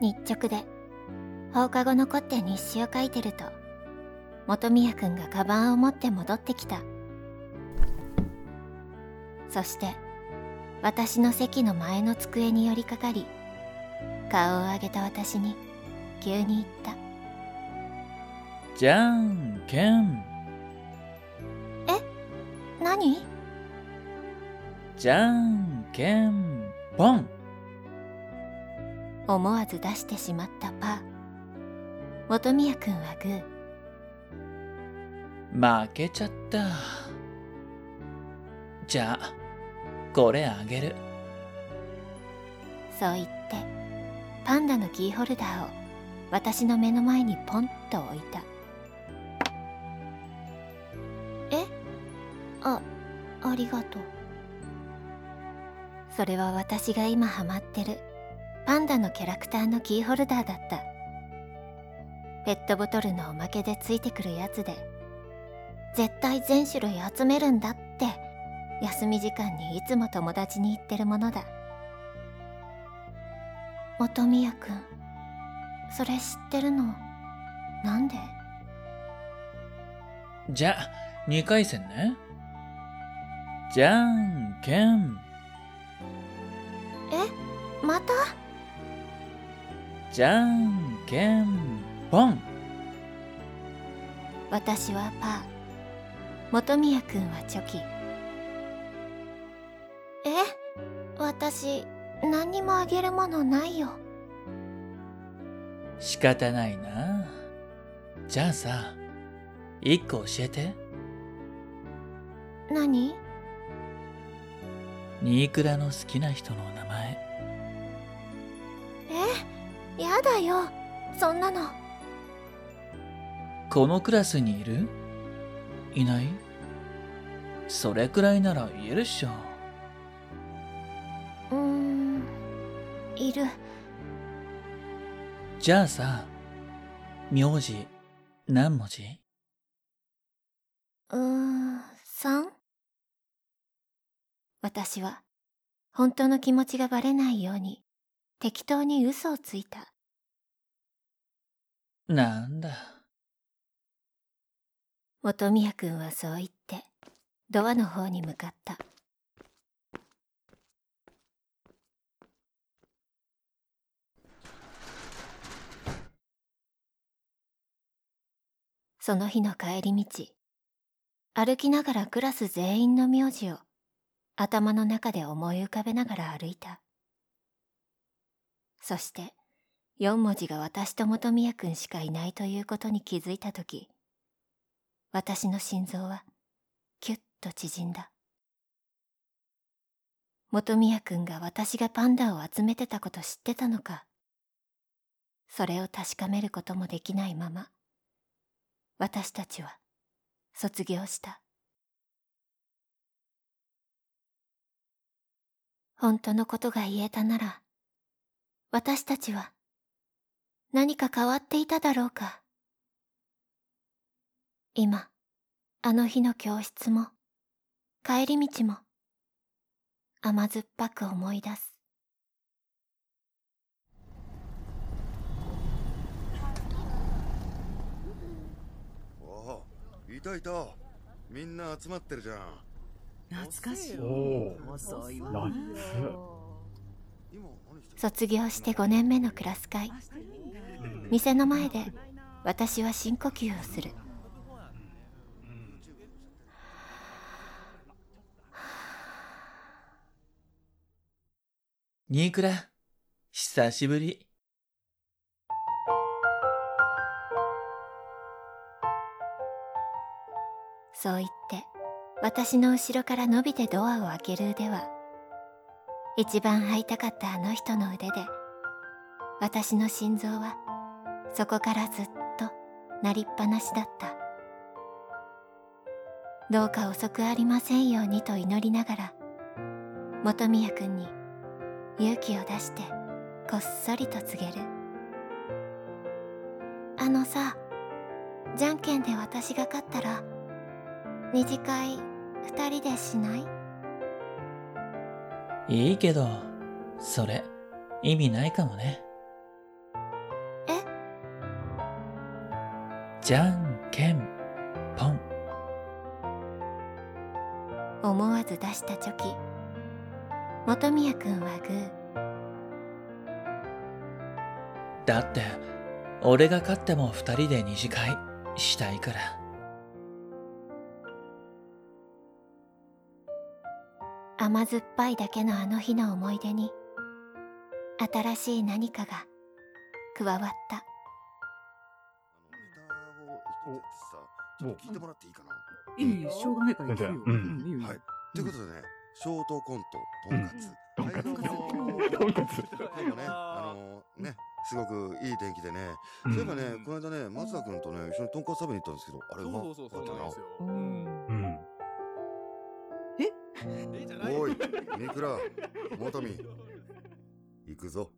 日直で。放課後残って日誌を書いてると本宮くんがカバンを持って戻ってきた。そして私の席の前の机に寄りかかり顔を上げた私に急に言った。じゃんけん。え？何？じゃんけんぽん思わず出してしまったパ。ー本宮くんはグー。負けちゃった。じゃあこれあげる。そう言ってパンダのキーホルダーを私の目の前にポンと置いた。え？あありがとう。それは私が今ハマってるパンダのキャラクターのキーホルダーだった。ペットボトルのおまけでついてくるやつで絶対全種類集めるんだって休み時間にいつも友達に言ってるものだ。本宮くんそれ知ってるの？なんで？じゃあ2回戦ね。じゃんけん。え？また？じゃんけんぽん。私はパー。本宮くんはチョキ。え？私何にもあげるものないよ。仕方ないな。じゃあさ1個教えて。何？ニークラの好きな人の名前。え？やだよ。そんなの。このクラスにいる？いない？それくらいなら言えるっしょ。うーんいる。じゃあさ名字何文字？うーん3私は本当の気持ちがバレないように適当に嘘をついた。なんだ。本宮くんはそう言ってドアの方に向かった。その日の帰り道歩きながらクラス全員の名字を頭の中で思い浮かべながら歩いたそして4文字が私と本宮くんしかいないということに気づいた時私の心臓はキュッと縮んだ。本宮くんが私がパンダを集めてたこと知ってたのかそれを確かめることもできないまま私たちは卒業した。本当のことが言えたなら私たちは何か変わっていただろうか。今あの日の教室も帰り道も甘酸っぱく思い出す。おおいたいた。みんな集まってるじゃん。懐かしい。おお遅いわ卒業して5年目のクラス会。店の前で私は深呼吸をする。ニークラ久しぶり。そう言って私の後ろから伸びてドアを開ける腕は一番会いたかったあの人の腕で私の心臓はそこからずっと鳴りっぱなしだった。どうか遅くありませんようにと祈りながら本宮くんに勇気を出してこっそりと告げる。あのさじゃんけんで私が勝ったら二次会二人でしない？いいけど、それ、意味ないかもね。え？じゃんけんぽん。思わず出したチョキ。本宮くんはグー。だって、俺が勝っても二人で二次会したいから。甘酸っぱいだけのあの日の思い出に新しい何かが加わった。あのネタを一つさ、ちょっと聞いてもらっていいかな？いい、しょうがないから言うよ。うん。いいよ。はい。ということでね、ショートコント、とんかつ。とんかつ。はいどうもとんかつ。今日もね、あのね、すごくいい天気でね、そういえばね、この間ね、松田君とね、一緒にとんかつ食べに行ったんですけど、あれうまかそうそうそうったなえ？じゃないおい、三倉、元見、行くぞ。